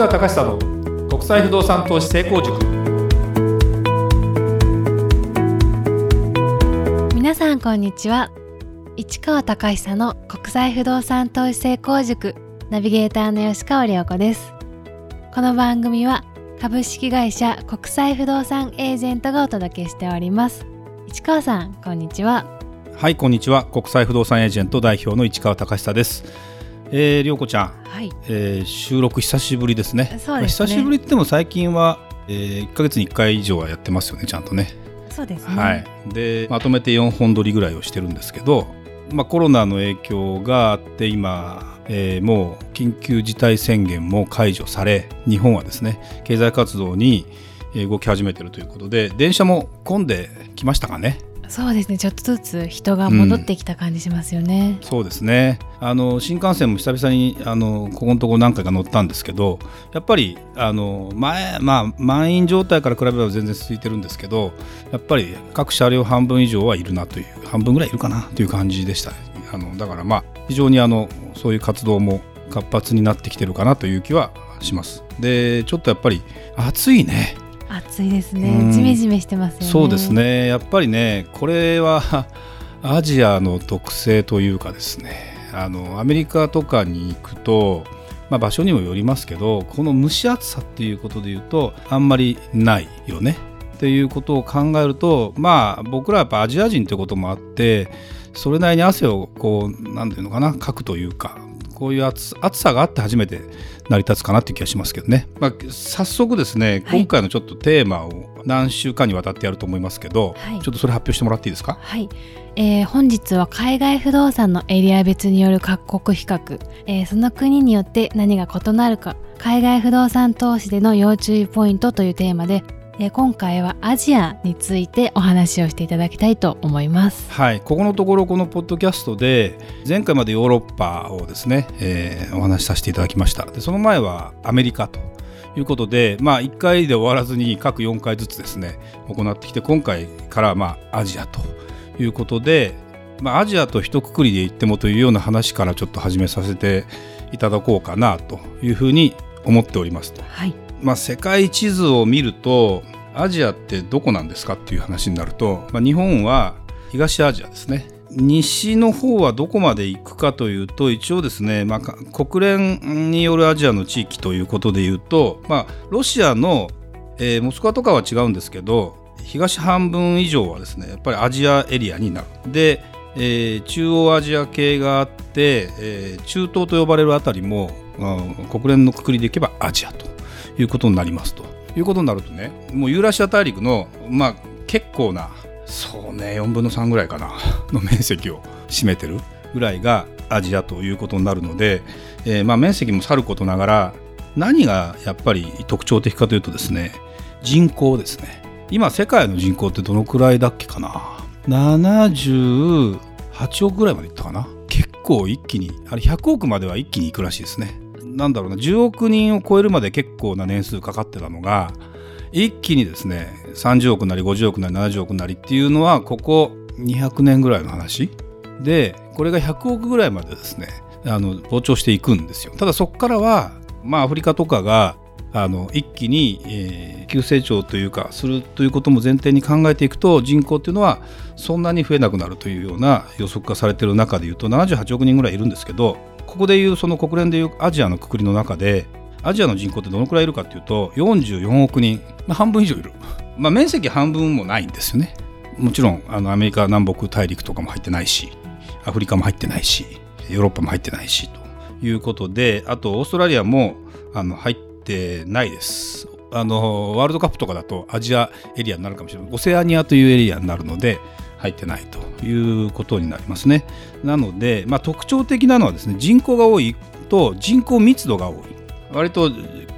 川隆久の国際不動産投資成功塾。皆さんこんにちは。市川隆久の国際不動産投資成功塾ナビゲーターの吉川良子です。この番組は株式会社国際不動産エージェントがお届けしております。市川さんこんにちは。はいこんにちは。国際不動産エージェント代表の市川隆久ですえー、りょうこちゃん、はい。えー、収録久しぶりですね。そうですね。まあ久しぶりっても最近は、えー、1か月に1回以上はやってますよねちゃんとね。そうですね。はい、でまとめて4本撮りぐらいをしてるんですけど、まあ、コロナの影響があって今、えーもう緊急事態宣言も解除され日本はですね経済活動にえー動き始めてるということで電車も混んできましたかねそうですね。ちょっとずつ人が戻ってきた感じしますよね、そうですね。あの新幹線も久々にあのここのところ何回か乗ったんですけどやっぱりあの前、まあ、満員状態から比べれば全然続いてるんですけどやっぱり各車両半分以上はいるなという半分ぐらいいるかなという感じでしたね。あのだからまあ非常にあのそういう活動も活発になってきてるかなという気はします。でちょっとやっぱり暑いね。暑いですうん。ねジメジメしてますよね。そうですね。やっぱりねこれは アジアの特性というかですね。あのアメリカとかに行くと、まあ、場所にもよりますけどこの蒸し暑さっていうことで言うとあんまりないよね。っていうことを考えるとまあ僕らはやっぱアジア人ってこともあってそれなりに汗をこうなんていうのかなかくというかこういう暑暑さがあって初めて成り立つかなっていう気がしますけどね、まあ、早速ですね、はい。今回のちょっとテーマを何週間にわたってやると思いますけど、はい。ちょっとそれ発表してもらっていいですか？はい、えー本日は海外不動産のエリア別による各国比較、えーその国によって何が異なるか海外不動産投資での要注意ポイントというテーマで、えー今回はアジアについてお話をしていただきたいと思います。はい、ここのところこのポッドキャストで前回までヨーロッパをですね、えーお話しさせていただきましたでその前はアメリカということでまあ1回で終わらずに各4回ずつですね行ってきて今回からまあアジアということで、まあ、アジアと一括りで言ってもというような話からちょっと始めさせていただこうかなというふうに思っておりますと。はい、まあ、世界地図を見るとアジアってどこなんですかっていう話になると、まあ、日本は東アジアですね西の方はどこまで行くかというと一応ですね、まあ、国連によるアジアの地域ということでいうと、まあ、ロシアの、えーモスクワとかは違うんですけど東半分以上はですねやっぱりアジアエリアになる。でえー中央アジア系があって、えー中東と呼ばれるあたりも、うん国連のくくりでいけばアジアということになりますと。いうことになるとねもうユーラシア大陸の、まあ、結構なそうね4分の3ぐらいかなの面積を占めてるぐらいがアジアということになるので、えーまあ、面積もさることながら何がやっぱり特徴的かというとですね人口ですね。今世界の人口ってどのくらいだっけかな？78億ぐらいまでいったかな？結構一気にあれ100億までは一気にいくらしいですね。なんだろうな10億人を超えるまで結構な年数かかってたのが一気にですね30億なり50億なり70億なりっていうのはここ200年ぐらいの話。でこれが100億ぐらいまでですねあの膨張していくんですよ。ただそこからはまあアフリカとかがあの一気に、えー急成長というかするということも前提に考えていくと人口っていうのはそんなに増えなくなるというような予測がされてる中でいうと78億人ぐらいいるんですけどここでいうその国連でいうアジアのくくりの中でアジアの人口ってどのくらいいるかっていうと44億人、まあ、半分以上いる、まあ、面積半分もないんですよね。もちろんあのアメリカ南北大陸とかも入ってないしアフリカも入ってないしヨーロッパも入ってないしということであとオーストラリアもあの入ってないです。あのワールドカップとかだとアジアエリアになるかもしれない。オセアニアというエリアになるので入ってないということになりますね。なので、まあ、特徴的なのはですね人口が多いと人口密度が多い。割と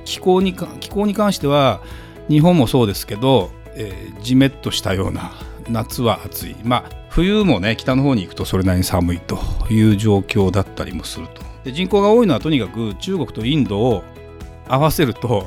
気候に気候に関しては日本もそうですけど、えー、じめっとしたような夏は暑い。まあ冬もね北の方に行くとそれなりに寒いという状況だったりもすると。で人口が多いのはとにかく中国とインドを合わせると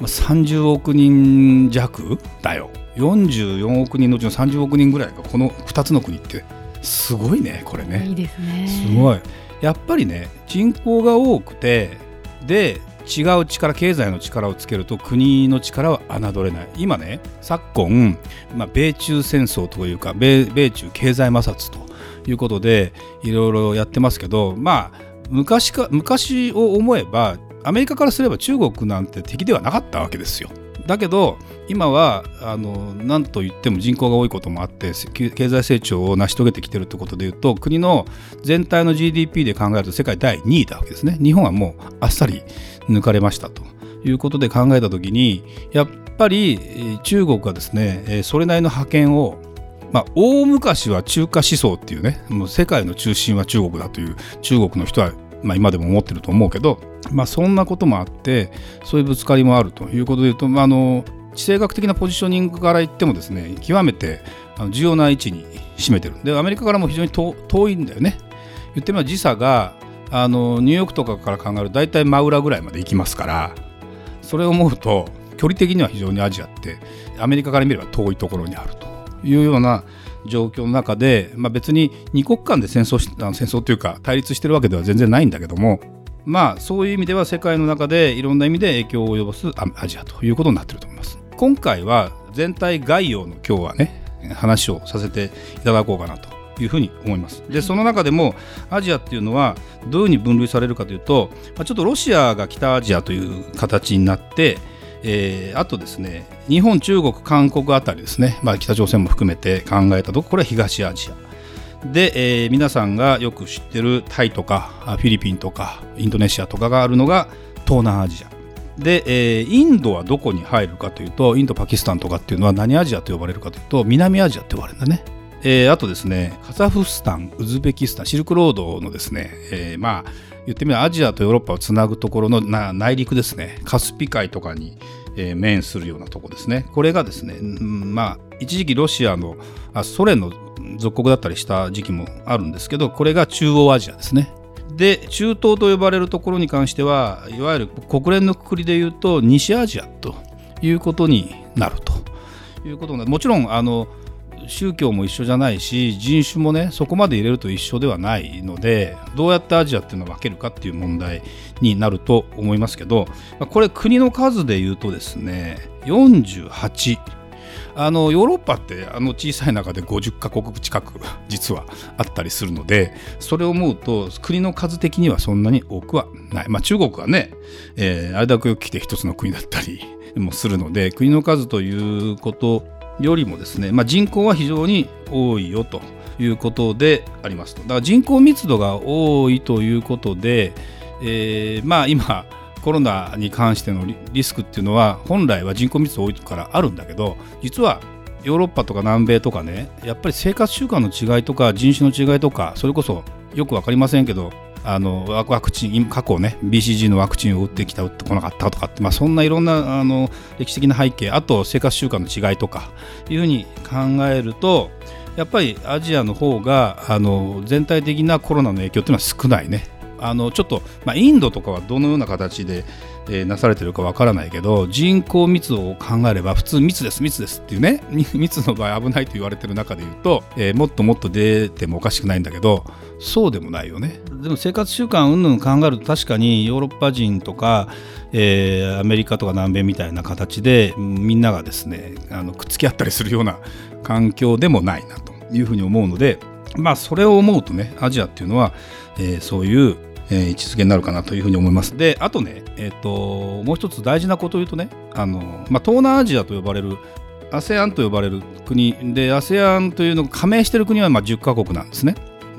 ま30億人弱だよ。44億人のうちの30億人ぐらいがこの2つの国ってすごいねこれね。いいですね。すごい。やっぱりね人口が多くてで違う力経済の力をつけると国の力は侮れない。今ね昨今、まあ、米中戦争というか米米中経済摩擦ということでいろいろやってますけどまあ昔か昔を思えばアメリカからすれば中国なんて敵ではなかったわけですよ。だけど今はあの何と言っても人口が多いこともあって経済成長を成し遂げてきてるということでいうと国の全体の GDP で考えると世界第2位なわけですね。日本はもうあっさり抜かれましたと。いうことで考えた時にやっぱり中国がですねそれなりの覇権をまあ、大昔は中華思想っていうねもう世界の中心は中国だという中国の人は、まあ、今でも思ってると思うけどまあ、そんなこともあってそういうぶつかりもあるということでいうと、まあ、あの地政学的なポジショニングから言ってもですね極めて重要な位置に占めてる。でアメリカからも非常に遠いんだよね。言ってみれば時差があのニューヨークとかから考えると大体真裏ぐらいまで行きますからそれを思うと距離的には非常にアジアってアメリカから見れば遠いところにあるというような状況の中で、まあ、別に二国間で戦争し戦争というか対立してるわけでは全然ないんだけどもまあそういう意味では世界の中でいろんな意味で影響を及ぼすアジアということになってると思います。今回は全体概要の今日はね話をさせていただこうかなというふうに思います。でその中でもアジアっていうのはどういうふうに分類されるかというと、まあ、ちょっとロシアが北アジアという形になって、えー、あとですね日本中国韓国あたりですね、まあ、北朝鮮も含めて考えたところは東アジア。で、えー、皆さんがよく知ってるタイとかフィリピンとかインドネシアとかがあるのが東南アジア。で、えー、インドはどこに入るかというとインドパキスタンとかっていうのは何アジアと呼ばれるかというと南アジアって呼ばれるんだね、えー、あとですねカザフスタンウズベキスタンシルクロードのですね、えー、まあ言ってみればアジアとヨーロッパをつなぐところの内陸ですね。カスピ海とかに、えー、面するようなとこですね。これがですね、うん、まあ一時期ロシアのあソ連の属国だったりした時期もあるんですけどこれが中央アジアですね。で中東と呼ばれるところに関してはいわゆる国連のくくりでいうと西アジアということになるということもちろんあの宗教も一緒じゃないし人種もねそこまで入れると一緒ではないのでどうやってアジアっていうのを分けるかっていう問題になると思いますけどこれ国の数で言うとですね48あのヨーロッパってあの小さい中で50カ国近く実はあったりするのでそれを思うと国の数的にはそんなに多くはない、まあ、中国はね、えー、あれだけ来て一つの国だったりもするので国の数ということよりもですね、まあ、人口は非常に多いよということでありますと。だから人口密度が多いということで、えー、まあ今コロナに関してのリスクっていうのは本来は人口密度多いからあるんだけど実はヨーロッパとか南米とかねやっぱり生活習慣の違いとか人種の違いとかそれこそよく分かりませんけどあのワクチン過去ね BCG のワクチンを打ってきた打ってこなかったとかって、まあ、そんないろんなあの歴史的な背景あと生活習慣の違いとかいうふうに考えるとやっぱりアジアの方があの全体的なコロナの影響っていうのは少ないね。あのちょっと、まあ、インドとかはどのような形で、えー、なされてるかわからないけど人口密度を考えれば普通密です密ですっていうね 密の場合危ないと言われてる中で言うと、えー、もっともっと出てもおかしくないんだけどそうでもないよね。でも生活習慣云々考えると確かにヨーロッパ人とか、えー、アメリカとか南米みたいな形でみんながですねあのくっつき合ったりするような環境でもないなというふうに思うのでまあそれを思うとねアジアっていうのは、えー、そういうえー、位置づけになるかなというふうに思います。で、あとね、えーと、もう一つ大事なことを言うとね、あのまあ、東南アジアと呼ばれる ASEAN と呼ばれる国で ASEAN というのが加盟している国はまあ10カ国なんですね。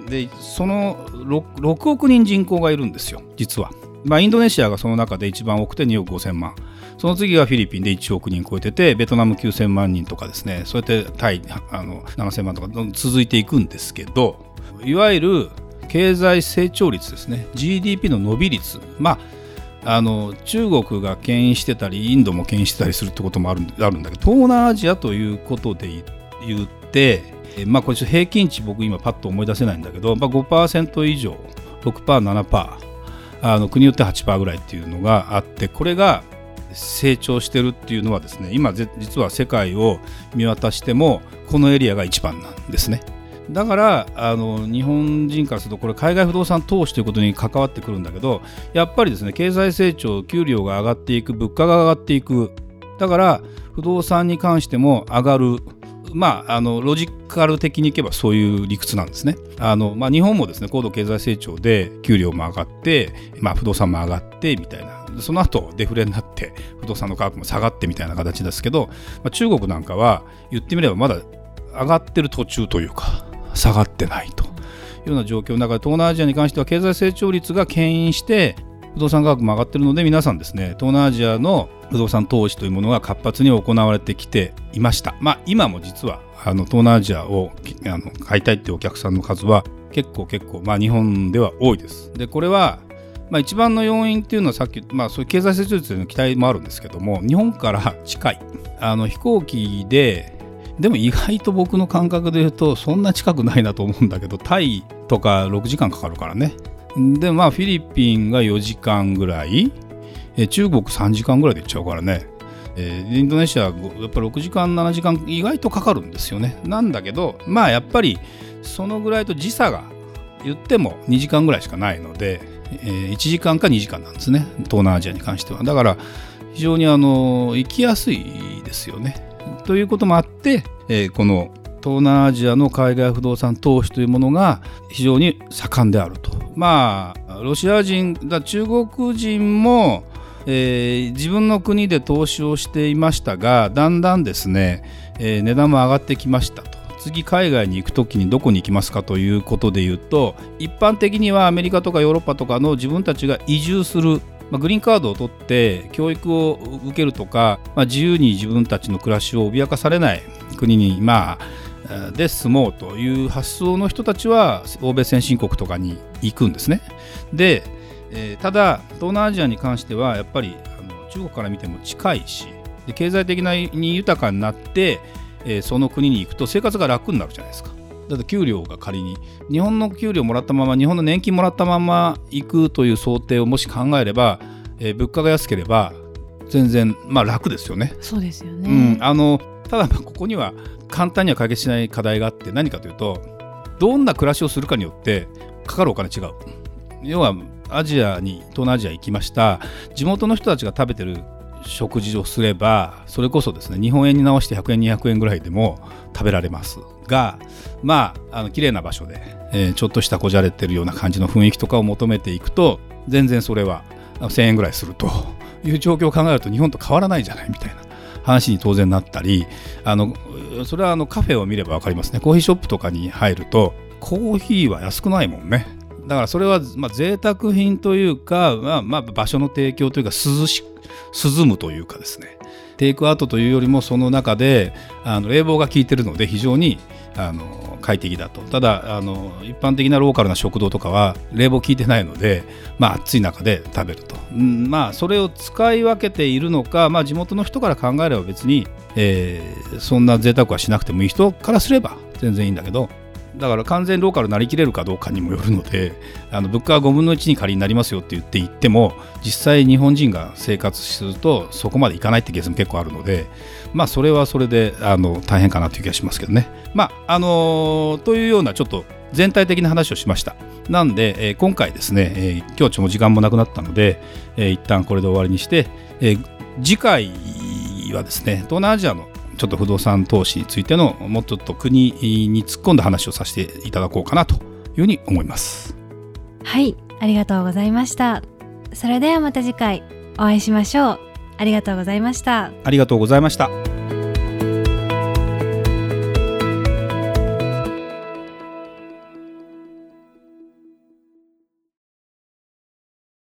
でその 6, 6億人人口がいるんですよ実は。まあ、インドネシアがその中で一番多くて2億5000万その次がフィリピンで1億人超えててベトナム9000万人とかですねそうやってタイあの7000万とか続いていくんですけどいわゆる経済成長率ですね GDP の伸び率まああの中国が牽引してたりインドも牽引してたりするってこともあるあるんだけど東南アジアということで言ってまあこれ平均値僕今パッと思い出せないんだけど、まあ、5%以上 6%7% あの国によって8%ぐらいっていうのがあってこれが成長してるっていうのはですね今実は世界を見渡してもこのエリアが一番なんですね。だからあの日本人からするとこれ海外不動産投資ということに関わってくるんだけどやっぱりですね経済成長給料が上がっていく物価が上がっていくだから不動産に関しても上がるまあ、あのロジカル的にいけばそういう理屈なんですね。あのまあ、日本もですね高度経済成長で給料も上がって、まあ、不動産も上がってみたいなその後デフレになって不動産の価格も下がってみたいな形ですけど、まあ、中国なんかは言ってみればまだ上がってる途中というか下がってないというような状況の中で東南アジアに関しては経済成長率が牽引して不動産価格も上がってるので皆さんですね東南アジアの不動産投資というものが活発に行われてきていました。まあ今も実はあの東南アジアをあの買いたいっていうお客さんの数は結構結構まあ日本では多いです。でこれはまあ、一番の要因っていうのはさっき、まあ、そういう経済成長率の期待もあるんですけども日本から近いあの飛行機ででも意外と僕の感覚で言うとそんな近くないなと思うんだけどタイとか6時間かかるからね。でまあフィリピンが4時間ぐらい。中国3時間ぐらいで行っちゃうからね、インドネシアやっぱ6時間7時間意外とかかるんですよね。なんだけどまあやっぱりそのぐらいと時差が言っても2時間ぐらいしかないので、えー、1時間か2時間なんですね。東南アジアに関しては。だから非常にあの行きやすいですよね。ということもあって、えー、この東南アジアの海外不動産投資というものが非常に盛んであると。まあロシア人だ中国人も、えー、自分の国で投資をしていましたがだんだんですね、えー、値段も上がってきましたと。次海外に行く時にどこに行きますかということで言うと一般的にはアメリカとかヨーロッパとかの自分たちが移住するまあ、グリーンカードを取って教育を受けるとか、まあ、自由に自分たちの暮らしを脅かされない国に、まあ、で住もうという発想の人たちは欧米先進国とかに行くんですね。で、えー、ただ東南アジアに関してはやっぱりあの中国から見ても近いしで経済的に豊かになって、えー、その国に行くと生活が楽になるじゃないですか。だって給料が仮に日本の給料もらったまま日本の年金もらったまま行くという想定をもし考えれば、えー、物価が安ければ全然まあ楽ですよね。そうですよね、うん、あのただここには簡単には解決しない課題があって何かというとどんな暮らしをするかによってかかるお金違う。要はアジアに東南アジア行きました地元の人たちが食べてる食事をすればそれこそですね日本円に直して100円200円ぐらいでも食べられます。がまああの綺麗な場所で、えー、ちょっとしたこじゃれてるような感じの雰囲気とかを求めていくと全然それは1000円ぐらいするという状況を考えると日本と変わらないじゃない？みたいな話に当然なったりあのそれはあのカフェを見れば分かりますね。コーヒーショップとかに入るとコーヒーは安くないもんね。だからそれはまあ贅沢品というか、まあ、まあ場所の提供というか涼し涼むというかですね。テイクアウトというよりもその中であの冷房が効いてるので非常にあの快適だと。ただあの一般的なローカルな食堂とかは冷房効いてないので、まあ、暑い中で食べると、うん、まあそれを使い分けているのか、まあ、地元の人から考えれば別に、えー、そんな贅沢はしなくてもいい人からすれば全然いいんだけどだから完全ローカルになりきれるかどうかにもよるのであの物価は5分の1に仮になりますよって言って言っても実際日本人が生活するとそこまでいかないってケースも結構あるのでまあそれはそれであの大変かなという気がしますけどね。まああの、というようなちょっと全体的な話をしました。なんで、えー、今回ですね、えー、今日ちょっと時間もなくなったので、えー、一旦これで終わりにして、えー、次回はですね東南アジアのちょっと不動産投資についてのもうちょっと国に突っ込んだ話をさせていただこうかなというふうに思います。はいありがとうございました。それではまた次回お会いしましょう。ありがとうございました。ありがとうございました